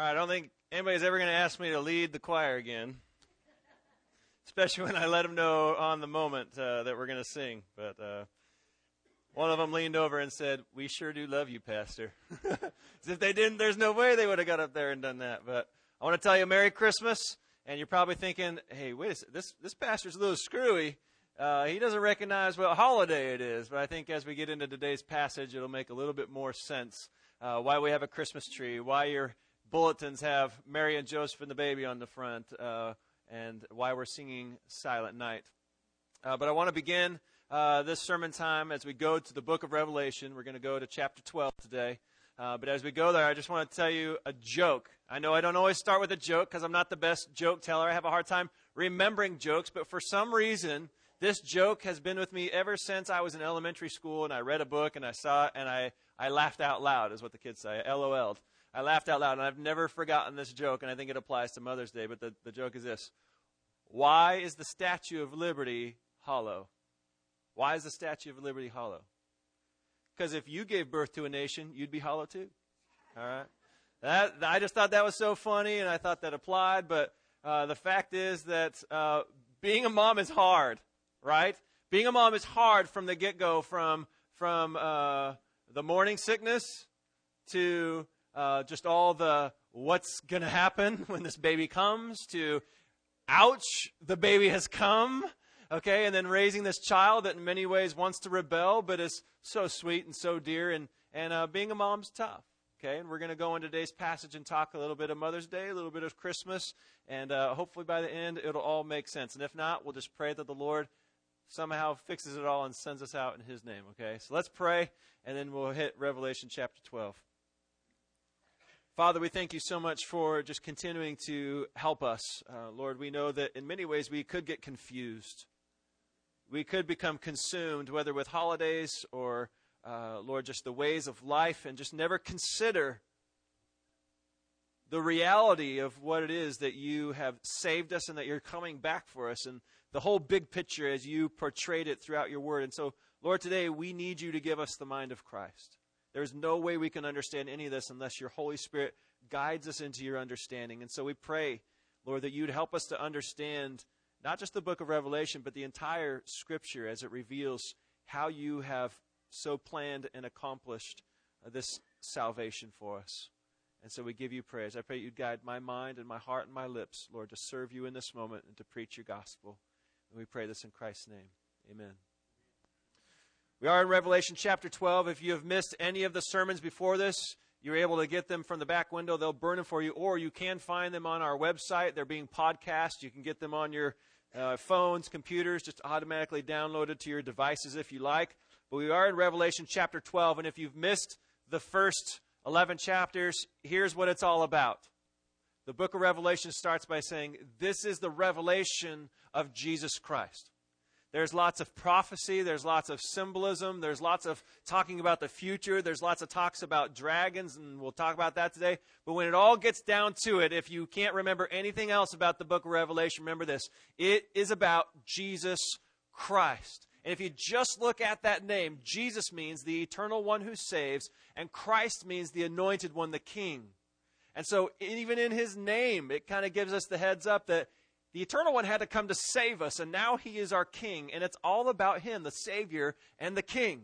All right, I don't think anybody's ever going to ask me to lead the choir again, especially when I let them know on the moment uh, that we're going to sing. But uh, one of them leaned over and said, "We sure do love you, Pastor." As if they didn't, there's no way they would have got up there and done that. But I want to tell you, Merry Christmas. And you're probably thinking, "Hey, wait a second, this this pastor's a little screwy." Uh, he doesn't recognize what holiday it is, but I think as we get into today's passage, it'll make a little bit more sense uh, why we have a Christmas tree, why your bulletins have Mary and Joseph and the baby on the front, uh, and why we're singing Silent Night. Uh, but I want to begin uh, this sermon time as we go to the book of Revelation. We're going to go to chapter 12 today. Uh, but as we go there, I just want to tell you a joke. I know I don't always start with a joke because I'm not the best joke teller. I have a hard time remembering jokes, but for some reason, this joke has been with me ever since I was in elementary school and I read a book and I saw it and I, I laughed out loud, is what the kids say. LOL'd. I laughed out loud and I've never forgotten this joke and I think it applies to Mother's Day, but the, the joke is this Why is the Statue of Liberty hollow? Why is the Statue of Liberty hollow? Because if you gave birth to a nation, you'd be hollow too. All right? That, I just thought that was so funny and I thought that applied, but uh, the fact is that uh, being a mom is hard right? Being a mom is hard from the get go, from, from uh, the morning sickness to uh, just all the what's going to happen when this baby comes to ouch, the baby has come. Okay, and then raising this child that in many ways wants to rebel, but is so sweet and so dear, and, and uh, being a mom's tough. Okay, and we're going to go in today's passage and talk a little bit of Mother's Day, a little bit of Christmas, and uh, hopefully by the end it'll all make sense. And if not, we'll just pray that the Lord somehow fixes it all and sends us out in His name, okay? So let's pray, and then we'll hit Revelation chapter 12. Father, we thank you so much for just continuing to help us. Uh, Lord, we know that in many ways we could get confused. We could become consumed, whether with holidays or, uh, Lord, just the ways of life, and just never consider the reality of what it is that you have saved us and that you're coming back for us. And the whole big picture as you portrayed it throughout your word. And so, Lord, today we need you to give us the mind of Christ. There's no way we can understand any of this unless your Holy Spirit guides us into your understanding. And so we pray, Lord, that you'd help us to understand not just the book of Revelation, but the entire scripture as it reveals how you have so planned and accomplished uh, this salvation for us. And so we give you praise. I pray you'd guide my mind and my heart and my lips, Lord, to serve you in this moment and to preach your gospel. And we pray this in Christ's name. Amen. We are in Revelation chapter 12. If you have missed any of the sermons before this, you're able to get them from the back window. They'll burn them for you, or you can find them on our website. They're being podcast. You can get them on your uh, phones, computers, just automatically downloaded to your devices if you like. But we are in Revelation chapter 12, and if you've missed the first 11 chapters, here's what it's all about. The book of Revelation starts by saying, This is the revelation of Jesus Christ. There's lots of prophecy, there's lots of symbolism, there's lots of talking about the future, there's lots of talks about dragons, and we'll talk about that today. But when it all gets down to it, if you can't remember anything else about the book of Revelation, remember this it is about Jesus Christ. And if you just look at that name, Jesus means the eternal one who saves, and Christ means the anointed one, the king. And so, even in his name, it kind of gives us the heads up that the Eternal One had to come to save us, and now he is our King, and it's all about him, the Savior and the King.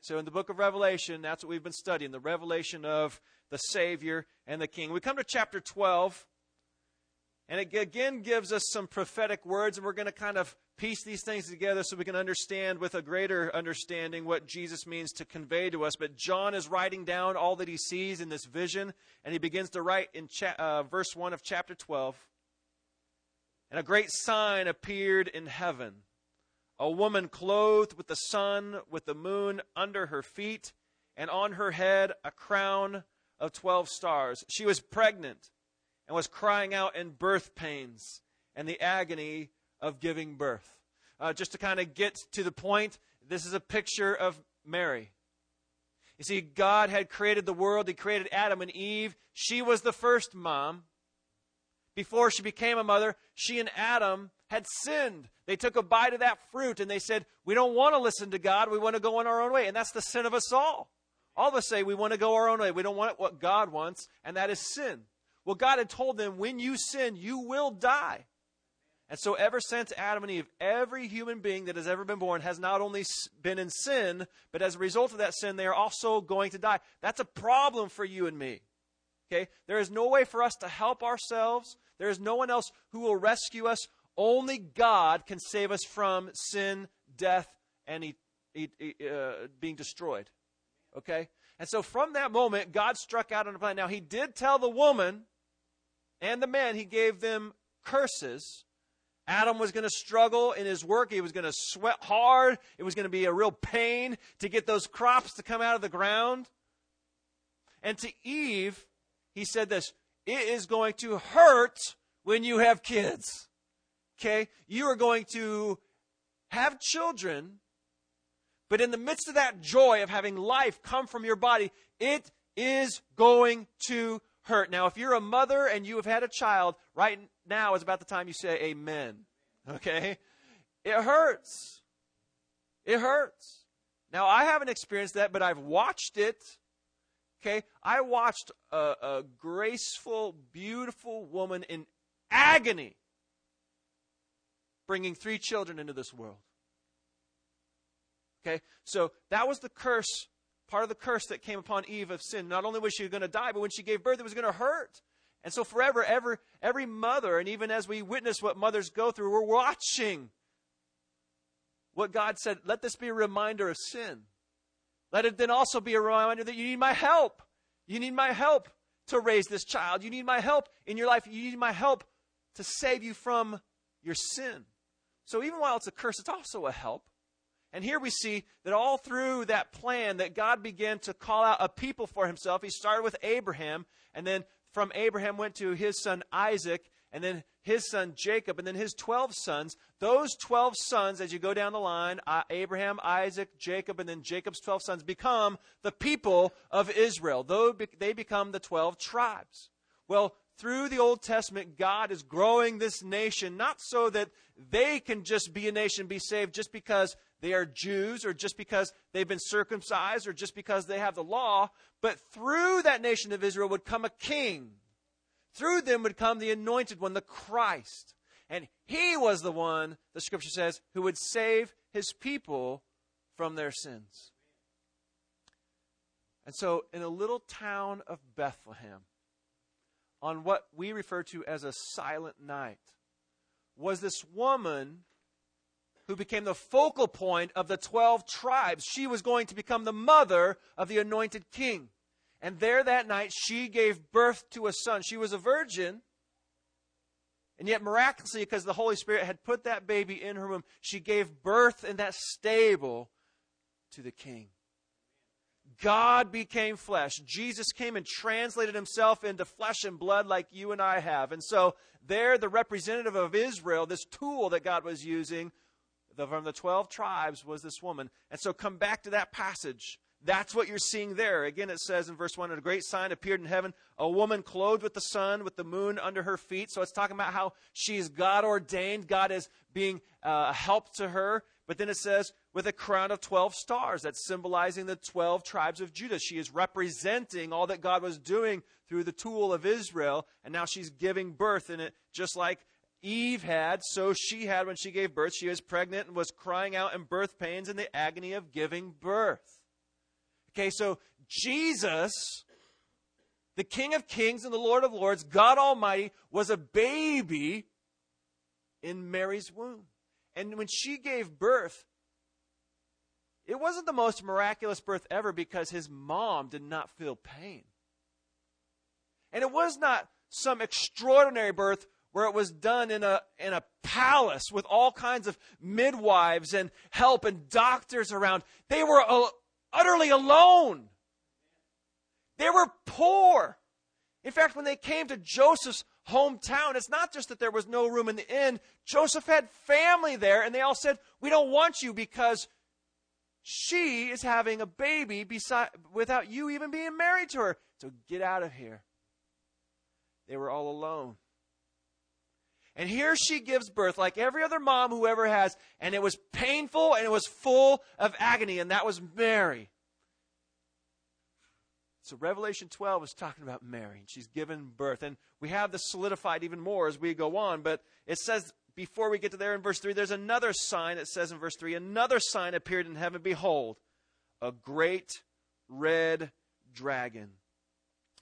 So, in the book of Revelation, that's what we've been studying the revelation of the Savior and the King. We come to chapter 12, and it again gives us some prophetic words, and we're going to kind of piece these things together so we can understand with a greater understanding what Jesus means to convey to us. But John is writing down all that he sees in this vision, and he begins to write in cha- uh, verse 1 of chapter 12. And a great sign appeared in heaven a woman clothed with the sun, with the moon under her feet, and on her head a crown of 12 stars. She was pregnant and was crying out in birth pains and the agony of giving birth. Uh, just to kind of get to the point, this is a picture of Mary. You see, God had created the world, He created Adam and Eve. She was the first mom. Before she became a mother, she and Adam had sinned. They took a bite of that fruit and they said, We don't want to listen to God. We want to go on our own way. And that's the sin of us all. All of us say we want to go our own way. We don't want what God wants, and that is sin. Well, God had told them, when you sin, you will die. And so, ever since Adam and Eve, every human being that has ever been born has not only been in sin, but as a result of that sin, they are also going to die. That's a problem for you and me. Okay? There is no way for us to help ourselves. There is no one else who will rescue us. Only God can save us from sin, death, and uh, being destroyed. Okay? And so from that moment, God struck out on a plan. Now, He did tell the woman and the man, He gave them curses. Adam was going to struggle in his work. He was going to sweat hard. It was going to be a real pain to get those crops to come out of the ground. And to Eve, he said this it is going to hurt when you have kids. Okay? You are going to have children, but in the midst of that joy of having life come from your body, it is going to hurt. Now, if you're a mother and you have had a child, right now is about the time you say amen. Okay? It hurts. It hurts. Now, I haven't experienced that, but I've watched it. Okay? I watched a, a graceful, beautiful woman in agony bringing three children into this world. Okay? So that was the curse, part of the curse that came upon Eve of sin. Not only was she going to die, but when she gave birth, it was going to hurt. And so forever, every, every mother, and even as we witness what mothers go through, we're watching what God said. Let this be a reminder of sin. Let it then also be a reminder that you need my help. You need my help to raise this child. You need my help in your life. You need my help to save you from your sin. So even while it's a curse, it's also a help. And here we see that all through that plan that God began to call out a people for himself. He started with Abraham, and then from Abraham went to his son Isaac, and then his son Jacob, and then his 12 sons. Those 12 sons, as you go down the line, uh, Abraham, Isaac, Jacob, and then Jacob's 12 sons become the people of Israel. Though they become the 12 tribes. Well, through the Old Testament, God is growing this nation, not so that they can just be a nation, be saved, just because they are Jews or just because they've been circumcised or just because they have the law, but through that nation of Israel would come a king. Through them would come the anointed one, the Christ. And he was the one, the scripture says, who would save his people from their sins. And so, in a little town of Bethlehem, on what we refer to as a silent night was this woman who became the focal point of the 12 tribes. She was going to become the mother of the anointed king. And there that night, she gave birth to a son. She was a virgin. And yet, miraculously, because the Holy Spirit had put that baby in her womb, she gave birth in that stable to the king. God became flesh. Jesus came and translated himself into flesh and blood like you and I have. And so, there, the representative of Israel, this tool that God was using the, from the 12 tribes, was this woman. And so, come back to that passage. That's what you're seeing there. Again, it says in verse 1 a great sign appeared in heaven, a woman clothed with the sun, with the moon under her feet. So, it's talking about how she's God ordained. God is being uh, a help to her. But then it says, with a crown of 12 stars. That's symbolizing the 12 tribes of Judah. She is representing all that God was doing through the tool of Israel, and now she's giving birth in it, just like Eve had, so she had when she gave birth. She was pregnant and was crying out in birth pains in the agony of giving birth. Okay, so Jesus, the King of Kings and the Lord of Lords, God Almighty, was a baby in Mary's womb. And when she gave birth, it wasn't the most miraculous birth ever because his mom did not feel pain. And it was not some extraordinary birth where it was done in a, in a palace with all kinds of midwives and help and doctors around. They were utterly alone. They were poor. In fact, when they came to Joseph's hometown, it's not just that there was no room in the inn. Joseph had family there, and they all said, We don't want you because she is having a baby beside, without you even being married to her. So get out of here. They were all alone. And here she gives birth, like every other mom who ever has, and it was painful and it was full of agony, and that was Mary. So Revelation 12 is talking about Mary, and she's given birth. And we have this solidified even more as we go on, but it says before we get to there in verse 3, there's another sign. It says in verse 3 another sign appeared in heaven. Behold, a great red dragon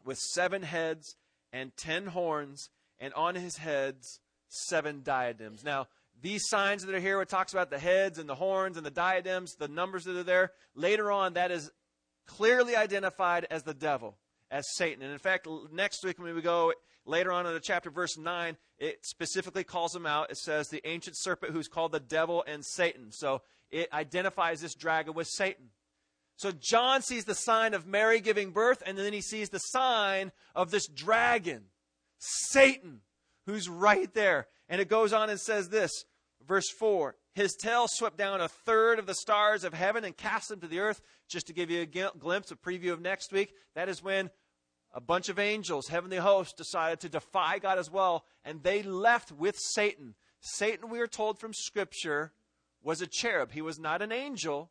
with seven heads and ten horns, and on his heads seven diadems. Now, these signs that are here, it talks about the heads and the horns and the diadems, the numbers that are there. Later on, that is clearly identified as the devil, as Satan. And in fact, next week when we go later on in the chapter, verse 9, it specifically calls him out. It says, the ancient serpent who's called the devil and Satan. So it identifies this dragon with Satan. So John sees the sign of Mary giving birth, and then he sees the sign of this dragon, Satan, who's right there. And it goes on and says this, verse 4 His tail swept down a third of the stars of heaven and cast them to the earth. Just to give you a glimpse, a preview of next week, that is when a bunch of angels, heavenly hosts, decided to defy God as well, and they left with Satan. Satan, we are told from Scripture, was a cherub. He was not an angel,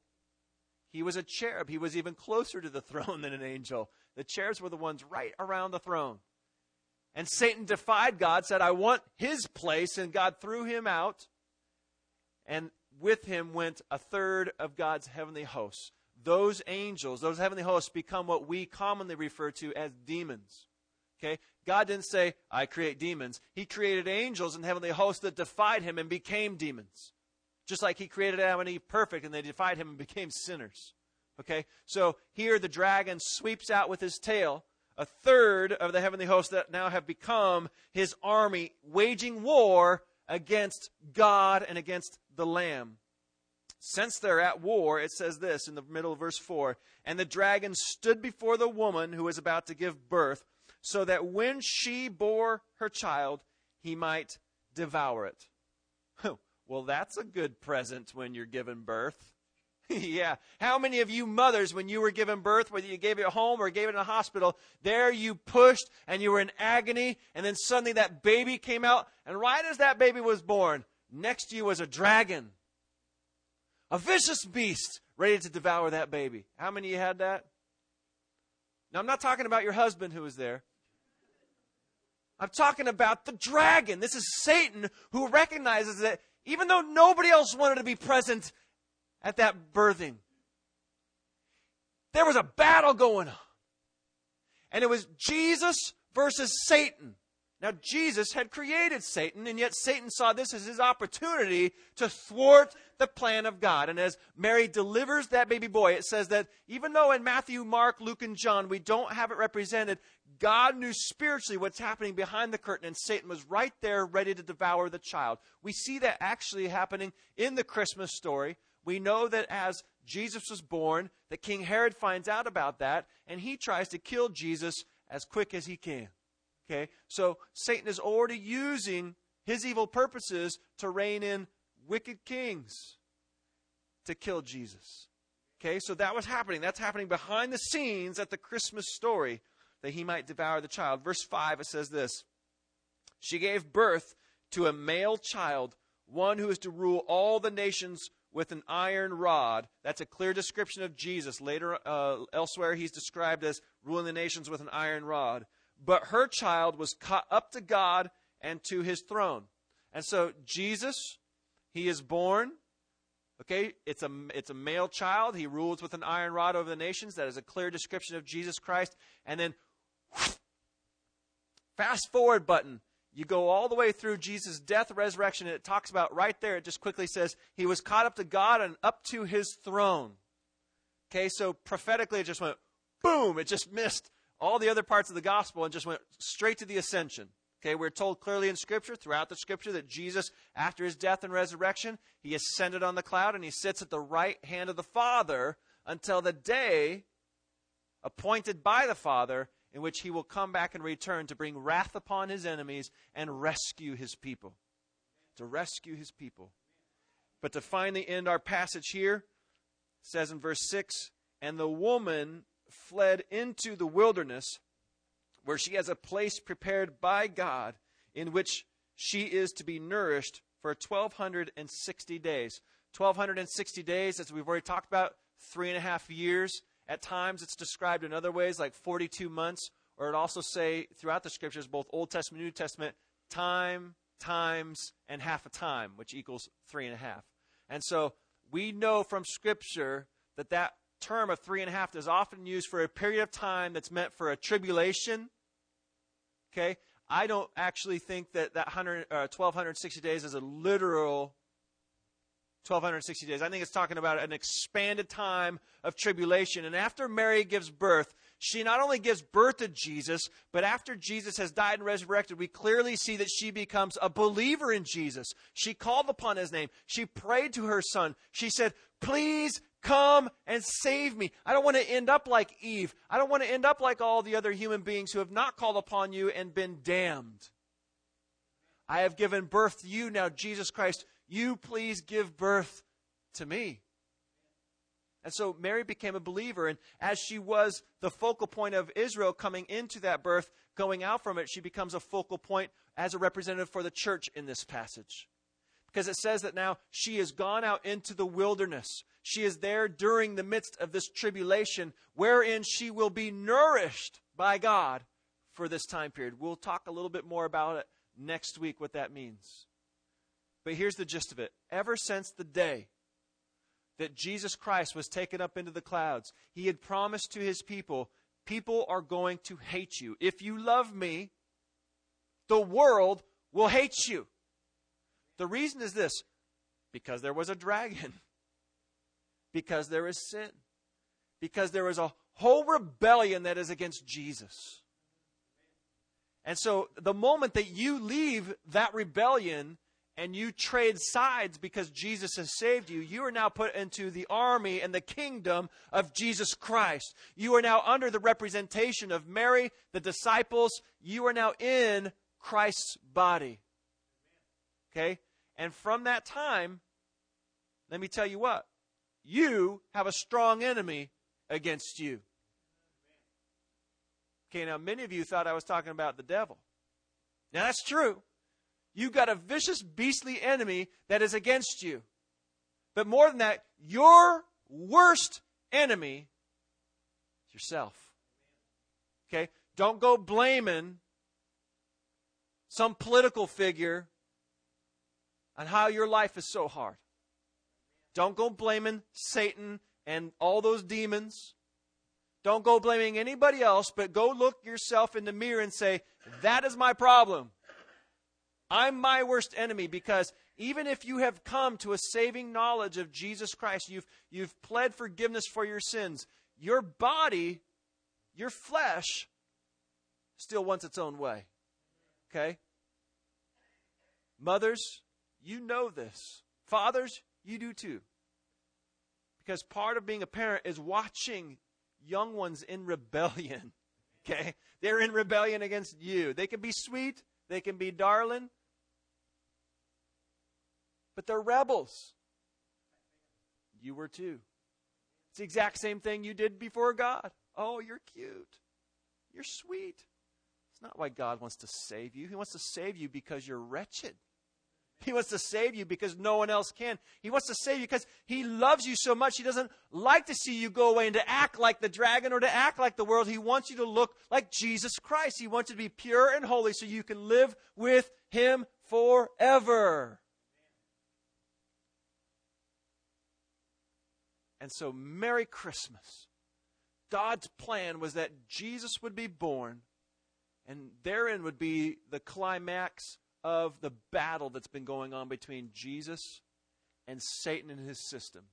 he was a cherub. He was even closer to the throne than an angel. The cherubs were the ones right around the throne. And Satan defied God, said, I want his place, and God threw him out. And with him went a third of God's heavenly hosts. Those angels, those heavenly hosts, become what we commonly refer to as demons. Okay? God didn't say, I create demons. He created angels and heavenly hosts that defied him and became demons. Just like he created Adam and Eve perfect and they defied him and became sinners. Okay? So here the dragon sweeps out with his tail a third of the heavenly hosts that now have become his army, waging war against God and against the Lamb. Since they're at war, it says this in the middle of verse 4 And the dragon stood before the woman who was about to give birth, so that when she bore her child, he might devour it. Well, that's a good present when you're given birth. yeah. How many of you mothers, when you were given birth, whether you gave it at home or gave it in a hospital, there you pushed and you were in agony, and then suddenly that baby came out, and right as that baby was born, next to you was a dragon, a vicious beast ready to devour that baby. How many of you had that? Now, I'm not talking about your husband who was there. I'm talking about the dragon. This is Satan who recognizes that even though nobody else wanted to be present at that birthing. There was a battle going on. And it was Jesus versus Satan. Now, Jesus had created Satan, and yet Satan saw this as his opportunity to thwart the plan of God. And as Mary delivers that baby boy, it says that even though in Matthew, Mark, Luke, and John we don't have it represented, God knew spiritually what's happening behind the curtain, and Satan was right there ready to devour the child. We see that actually happening in the Christmas story. We know that as Jesus was born, that King Herod finds out about that, and he tries to kill Jesus as quick as he can. Okay? So Satan is already using his evil purposes to rein in wicked kings to kill Jesus. Okay? So that was happening. That's happening behind the scenes at the Christmas story that he might devour the child. Verse 5 it says this. She gave birth to a male child, one who is to rule all the nations with an iron rod. That's a clear description of Jesus. Later, uh, elsewhere, he's described as ruling the nations with an iron rod but her child was caught up to God and to his throne. And so Jesus, he is born. Okay, it's a, it's a male child. He rules with an iron rod over the nations. That is a clear description of Jesus Christ. And then, fast forward button. You go all the way through Jesus' death, resurrection, and it talks about right there, it just quickly says, He was caught up to God and up to His throne. Okay, so prophetically it just went boom, it just missed all the other parts of the gospel and just went straight to the ascension. Okay, we're told clearly in Scripture, throughout the Scripture, that Jesus, after his death and resurrection, he ascended on the cloud and he sits at the right hand of the Father until the day appointed by the Father in which he will come back and return to bring wrath upon his enemies and rescue his people. To rescue his people. But to finally end our passage here, says in verse 6 And the woman fled into the wilderness where she has a place prepared by God in which she is to be nourished for 1,260 days. 1,260 days, as we've already talked about, three and a half years. At times it's described in other ways, like 42 months, or it also say throughout the scriptures, both Old Testament and New Testament, time, times, and half a time, which equals three and a half. And so we know from Scripture that that term of three and a half is often used for a period of time that's meant for a tribulation. Okay? I don't actually think that that 100, uh, 1260 days is a literal 1260 days. I think it's talking about an expanded time of tribulation. And after Mary gives birth, she not only gives birth to Jesus, but after Jesus has died and resurrected, we clearly see that she becomes a believer in Jesus. She called upon his name. She prayed to her son. She said, Please come and save me. I don't want to end up like Eve. I don't want to end up like all the other human beings who have not called upon you and been damned. I have given birth to you now, Jesus Christ. You please give birth to me. And so Mary became a believer, and as she was the focal point of Israel coming into that birth, going out from it, she becomes a focal point as a representative for the church in this passage. Because it says that now she has gone out into the wilderness. She is there during the midst of this tribulation, wherein she will be nourished by God for this time period. We'll talk a little bit more about it next week, what that means. But here's the gist of it. Ever since the day that Jesus Christ was taken up into the clouds, he had promised to his people, People are going to hate you. If you love me, the world will hate you. The reason is this because there was a dragon, because there is sin, because there is a whole rebellion that is against Jesus. And so the moment that you leave that rebellion, and you trade sides because Jesus has saved you, you are now put into the army and the kingdom of Jesus Christ. You are now under the representation of Mary, the disciples. You are now in Christ's body. Okay? And from that time, let me tell you what, you have a strong enemy against you. Okay, now many of you thought I was talking about the devil. Now that's true. You've got a vicious, beastly enemy that is against you. But more than that, your worst enemy is yourself. Okay? Don't go blaming some political figure on how your life is so hard. Don't go blaming Satan and all those demons. Don't go blaming anybody else, but go look yourself in the mirror and say, That is my problem. I'm my worst enemy because even if you have come to a saving knowledge of Jesus Christ, you've, you've pled forgiveness for your sins, your body, your flesh, still wants its own way. Okay? Mothers, you know this. Fathers, you do too. Because part of being a parent is watching young ones in rebellion. Okay? They're in rebellion against you. They can be sweet, they can be darling, but they're rebels. You were too. It's the exact same thing you did before God. Oh, you're cute. You're sweet. It's not why God wants to save you. He wants to save you because you're wretched. He wants to save you because no one else can. He wants to save you because He loves you so much. He doesn't like to see you go away and to act like the dragon or to act like the world. He wants you to look like Jesus Christ. He wants you to be pure and holy so you can live with Him forever. And so, Merry Christmas. God's plan was that Jesus would be born, and therein would be the climax of the battle that's been going on between Jesus and Satan and his system.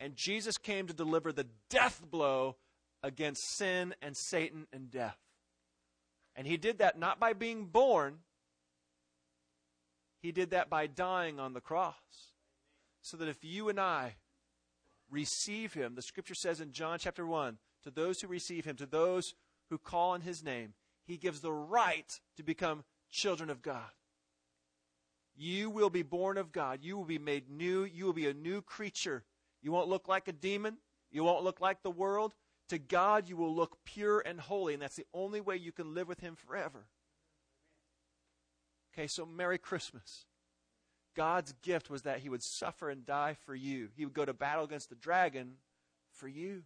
And Jesus came to deliver the death blow against sin and Satan and death. And he did that not by being born, he did that by dying on the cross. So that if you and I receive him, the scripture says in John chapter 1, to those who receive him, to those who call on his name, he gives the right to become children of God. You will be born of God. You will be made new. You will be a new creature. You won't look like a demon. You won't look like the world. To God, you will look pure and holy, and that's the only way you can live with Him forever. Okay, so Merry Christmas. God's gift was that he would suffer and die for you. He would go to battle against the dragon for you.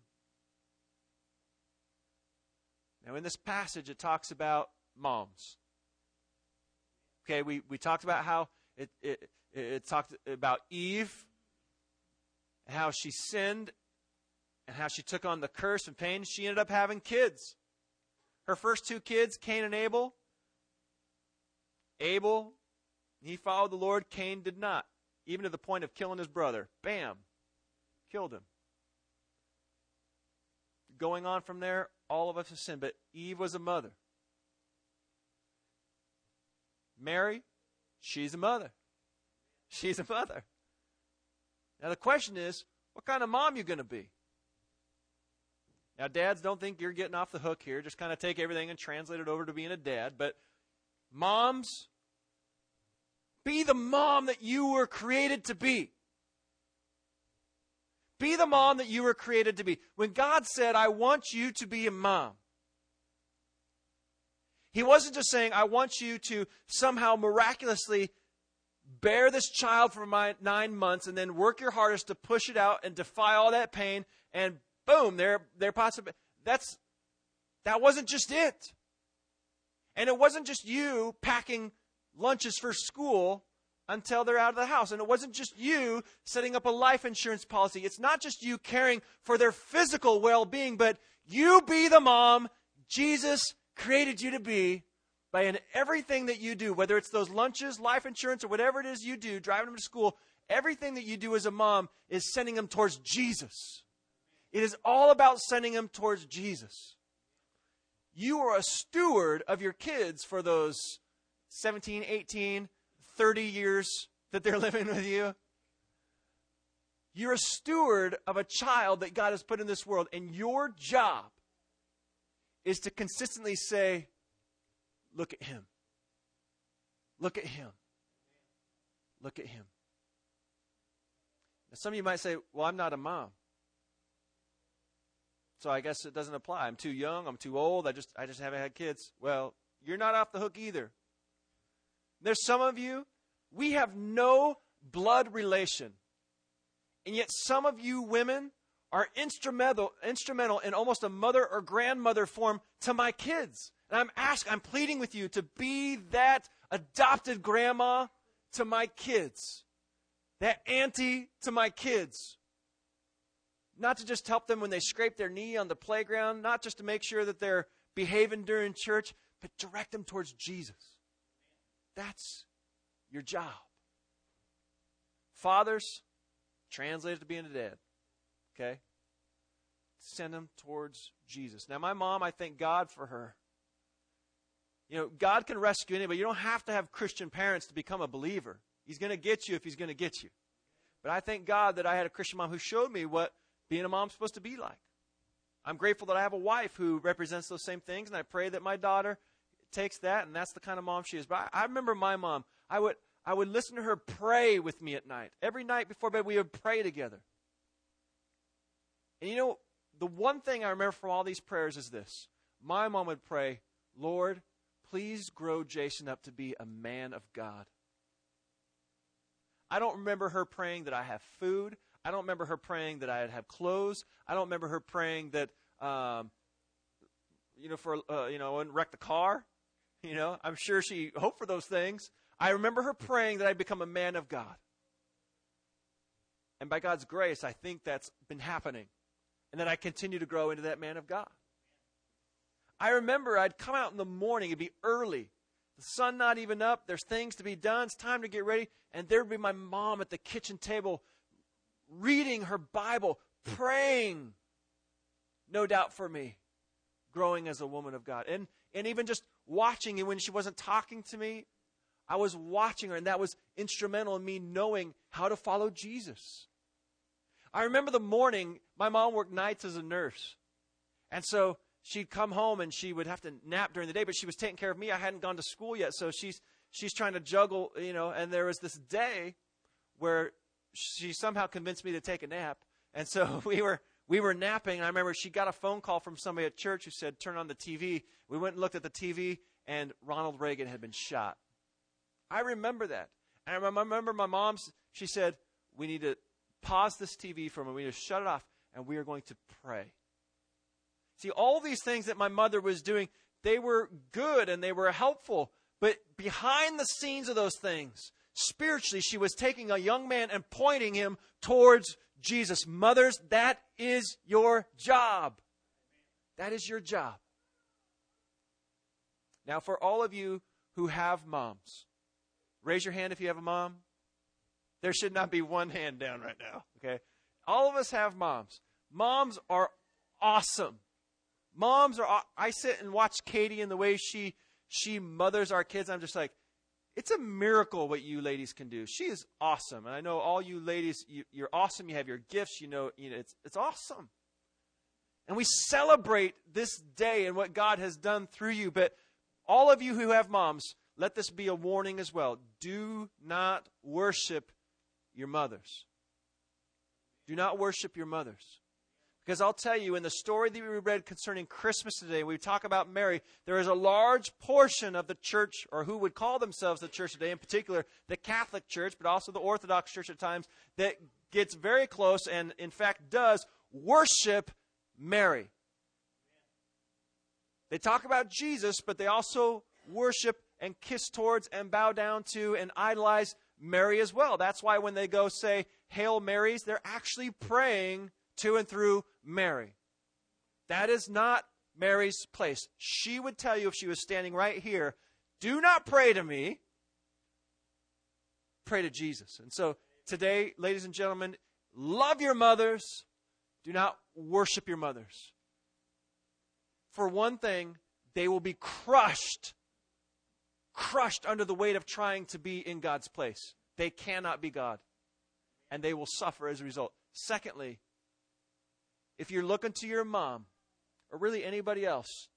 Now, in this passage, it talks about moms. Okay, we, we talked about how it, it, it talked about Eve how she sinned and how she took on the curse and pain. She ended up having kids. Her first two kids, Cain and Abel. Abel, he followed the Lord. Cain did not, even to the point of killing his brother. Bam, killed him. Going on from there, all of us have sinned, but Eve was a mother. Mary, she's a mother. She's a mother. Now the question is, what kind of mom you going to be? Now dads don't think you're getting off the hook here. Just kind of take everything and translate it over to being a dad, but moms be the mom that you were created to be. Be the mom that you were created to be. When God said, I want you to be a mom, He wasn't just saying, I want you to somehow miraculously bear this child for my nine months and then work your hardest to push it out and defy all that pain and boom, they're, they're possible. That's, that wasn't just it. And it wasn't just you packing lunches for school until they're out of the house. And it wasn't just you setting up a life insurance policy. It's not just you caring for their physical well being, but you be the mom Jesus created you to be by in everything that you do, whether it's those lunches, life insurance, or whatever it is you do, driving them to school, everything that you do as a mom is sending them towards Jesus. It is all about sending them towards Jesus. You are a steward of your kids for those 17, 18, 30 years that they're living with you. You're a steward of a child that God has put in this world, and your job is to consistently say, Look at him. Look at him. Look at him. Now, some of you might say, Well, I'm not a mom. So I guess it doesn't apply. I'm too young, I'm too old, I just I just haven't had kids. Well, you're not off the hook either. There's some of you, we have no blood relation. And yet some of you women are instrumental instrumental in almost a mother or grandmother form to my kids. And I'm asking, I'm pleading with you to be that adopted grandma to my kids. That auntie to my kids. Not to just help them when they scrape their knee on the playground, not just to make sure that they're behaving during church, but direct them towards Jesus. That's your job. Fathers, translated to being a dad. Okay? Send them towards Jesus. Now, my mom, I thank God for her. You know, God can rescue anybody. You don't have to have Christian parents to become a believer. He's going to get you if He's going to get you. But I thank God that I had a Christian mom who showed me what being a mom's supposed to be like. I'm grateful that I have a wife who represents those same things, and I pray that my daughter takes that, and that's the kind of mom she is. But I, I remember my mom. I would I would listen to her pray with me at night. Every night before bed, we would pray together. And you know, the one thing I remember from all these prayers is this: my mom would pray, "Lord, please grow Jason up to be a man of God." I don't remember her praying that I have food. I don't remember her praying that I'd have clothes. I don't remember her praying that, um, you know, for uh, you know, I wouldn't wreck the car. You know, I'm sure she hoped for those things. I remember her praying that I'd become a man of God. And by God's grace, I think that's been happening. And that I continue to grow into that man of God. I remember I'd come out in the morning, it'd be early, the sun not even up, there's things to be done, it's time to get ready, and there'd be my mom at the kitchen table reading her Bible, praying, no doubt for me, growing as a woman of God. And, and even just watching, and when she wasn't talking to me, I was watching her, and that was instrumental in me knowing how to follow Jesus. I remember the morning, my mom worked nights as a nurse. And so she'd come home and she would have to nap during the day, but she was taking care of me. I hadn't gone to school yet, so she's she's trying to juggle, you know, and there was this day where she somehow convinced me to take a nap. And so we were we were napping, and I remember she got a phone call from somebody at church who said, "Turn on the TV." We went and looked at the TV, and Ronald Reagan had been shot. I remember that, and I remember my mom's. She said, "We need to pause this TV for a moment. We need to shut it off, and we are going to pray." See, all these things that my mother was doing, they were good and they were helpful. But behind the scenes of those things, spiritually, she was taking a young man and pointing him towards Jesus. Mothers, that is your job. That is your job. Now, for all of you who have moms, raise your hand if you have a mom. There should not be one hand down right now, okay? All of us have moms. Moms are awesome. Moms are I sit and watch Katie and the way she she mothers our kids. I'm just like it's a miracle what you ladies can do. She is awesome. And I know all you ladies you, you're awesome. You have your gifts, you know, you know it's it's awesome. And we celebrate this day and what God has done through you, but all of you who have moms, let this be a warning as well. Do not worship your mothers. Do not worship your mothers. Because I'll tell you, in the story that we read concerning Christmas today, we talk about Mary, there is a large portion of the church, or who would call themselves the church today, in particular the Catholic Church, but also the Orthodox Church at times, that gets very close and, in fact, does worship Mary. They talk about Jesus, but they also worship and kiss towards and bow down to and idolize Mary as well. That's why when they go say, Hail Marys, they're actually praying to and through Mary. That is not Mary's place. She would tell you if she was standing right here, do not pray to me, pray to Jesus. And so today, ladies and gentlemen, love your mothers, do not worship your mothers. For one thing, they will be crushed, crushed under the weight of trying to be in God's place. They cannot be God, and they will suffer as a result. Secondly, if you're looking to your mom or really anybody else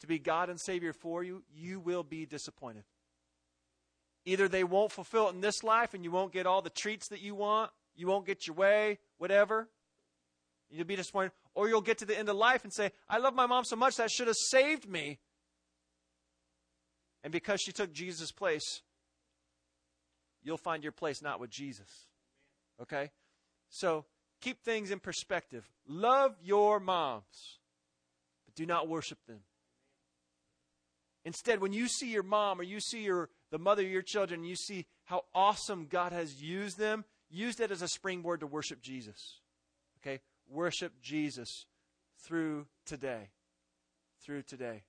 to be God and Savior for you, you will be disappointed. Either they won't fulfill it in this life and you won't get all the treats that you want, you won't get your way, whatever. You'll be disappointed. Or you'll get to the end of life and say, I love my mom so much that should have saved me. And because she took Jesus' place, you'll find your place not with Jesus. Okay? So keep things in perspective. Love your moms, but do not worship them. Instead, when you see your mom or you see your the mother of your children, you see how awesome God has used them, use that as a springboard to worship Jesus. Okay? Worship Jesus through today. Through today.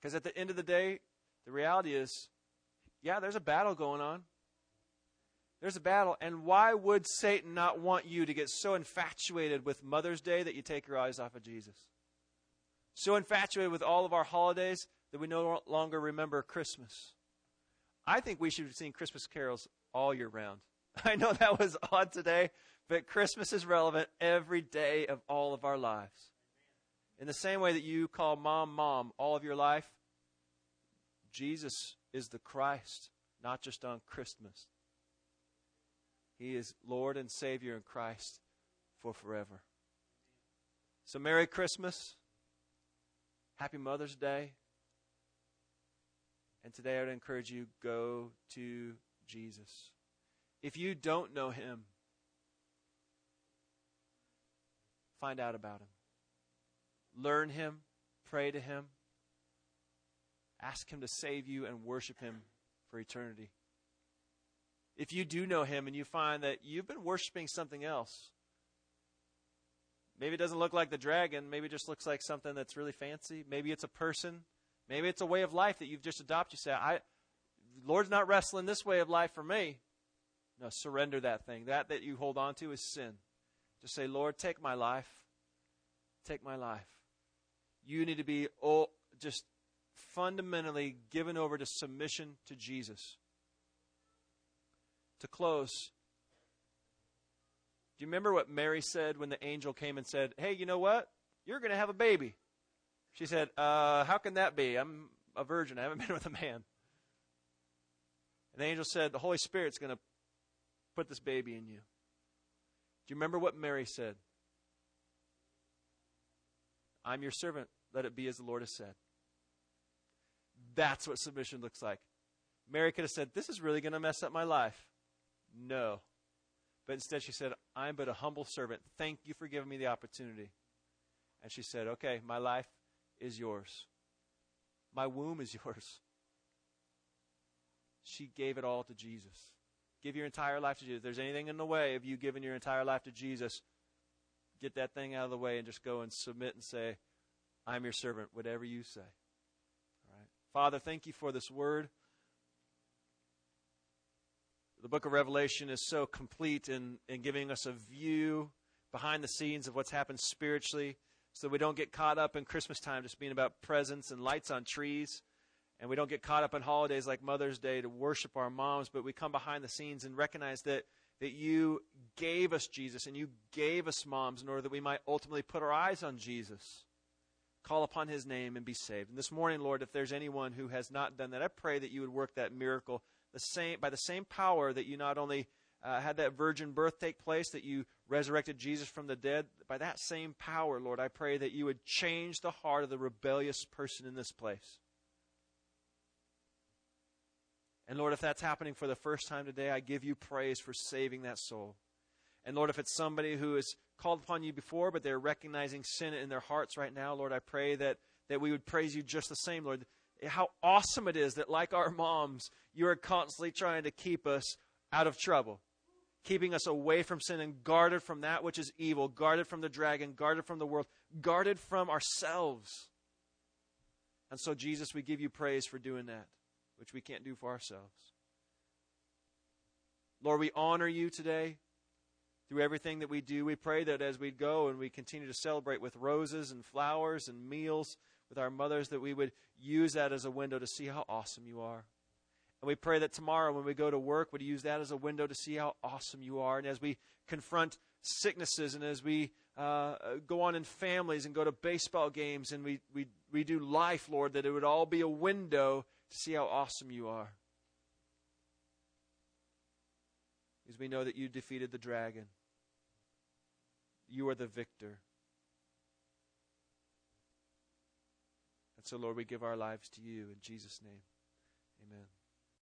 Because at the end of the day, the reality is, yeah, there's a battle going on. There's a battle. And why would Satan not want you to get so infatuated with Mother's Day that you take your eyes off of Jesus? So infatuated with all of our holidays that we no longer remember Christmas. I think we should sing Christmas carols all year round. I know that was odd today, but Christmas is relevant every day of all of our lives. In the same way that you call mom, mom all of your life, Jesus is the Christ, not just on Christmas. He is Lord and Savior in Christ for forever. So, Merry Christmas. Happy Mother's Day. And today I would encourage you go to Jesus. If you don't know him, find out about him. Learn him, pray to him, ask him to save you and worship him for eternity if you do know him and you find that you've been worshiping something else, maybe it doesn't look like the dragon, maybe it just looks like something that's really fancy, maybe it's a person, maybe it's a way of life that you've just adopted. You say, I, Lord's not wrestling this way of life for me. No, surrender that thing. That that you hold on to is sin. Just say, Lord, take my life. Take my life. You need to be oh, just fundamentally given over to submission to Jesus to close, do you remember what Mary said when the angel came and said, Hey, you know what? You're going to have a baby. She said, uh, How can that be? I'm a virgin. I haven't been with a man. And the angel said, The Holy Spirit's going to put this baby in you. Do you remember what Mary said? I'm your servant. Let it be as the Lord has said. That's what submission looks like. Mary could have said, This is really going to mess up my life. No. But instead, she said, I'm but a humble servant. Thank you for giving me the opportunity. And she said, Okay, my life is yours. My womb is yours. She gave it all to Jesus. Give your entire life to Jesus. If there's anything in the way of you giving your entire life to Jesus, get that thing out of the way and just go and submit and say, I'm your servant, whatever you say. All right. Father, thank you for this word. The book of Revelation is so complete in, in giving us a view behind the scenes of what's happened spiritually so we don't get caught up in Christmas time just being about presents and lights on trees. And we don't get caught up in holidays like Mother's Day to worship our moms, but we come behind the scenes and recognize that, that you gave us Jesus and you gave us moms in order that we might ultimately put our eyes on Jesus, call upon his name, and be saved. And this morning, Lord, if there's anyone who has not done that, I pray that you would work that miracle the same, by the same power that you not only uh, had that virgin birth take place, that you resurrected Jesus from the dead, by that same power, Lord, I pray that you would change the heart of the rebellious person in this place. And Lord, if that's happening for the first time today, I give you praise for saving that soul. And Lord, if it's somebody who has called upon you before, but they're recognizing sin in their hearts right now, Lord, I pray that, that we would praise you just the same, Lord. How awesome it is that, like our moms, you are constantly trying to keep us out of trouble keeping us away from sin and guarded from that which is evil, guarded from the dragon, guarded from the world, guarded from ourselves. And so, Jesus, we give you praise for doing that, which we can't do for ourselves. Lord, we honor you today through everything that we do. We pray that as we go and we continue to celebrate with roses and flowers and meals with our mothers, that we would use that as a window to see how awesome you are. And we pray that tomorrow when we go to work, would use that as a window to see how awesome you are. And as we confront sicknesses and as we uh, go on in families and go to baseball games and we, we, we do life, Lord, that it would all be a window to see how awesome you are. Because we know that you defeated the dragon, you are the victor. And so, Lord, we give our lives to you in Jesus' name.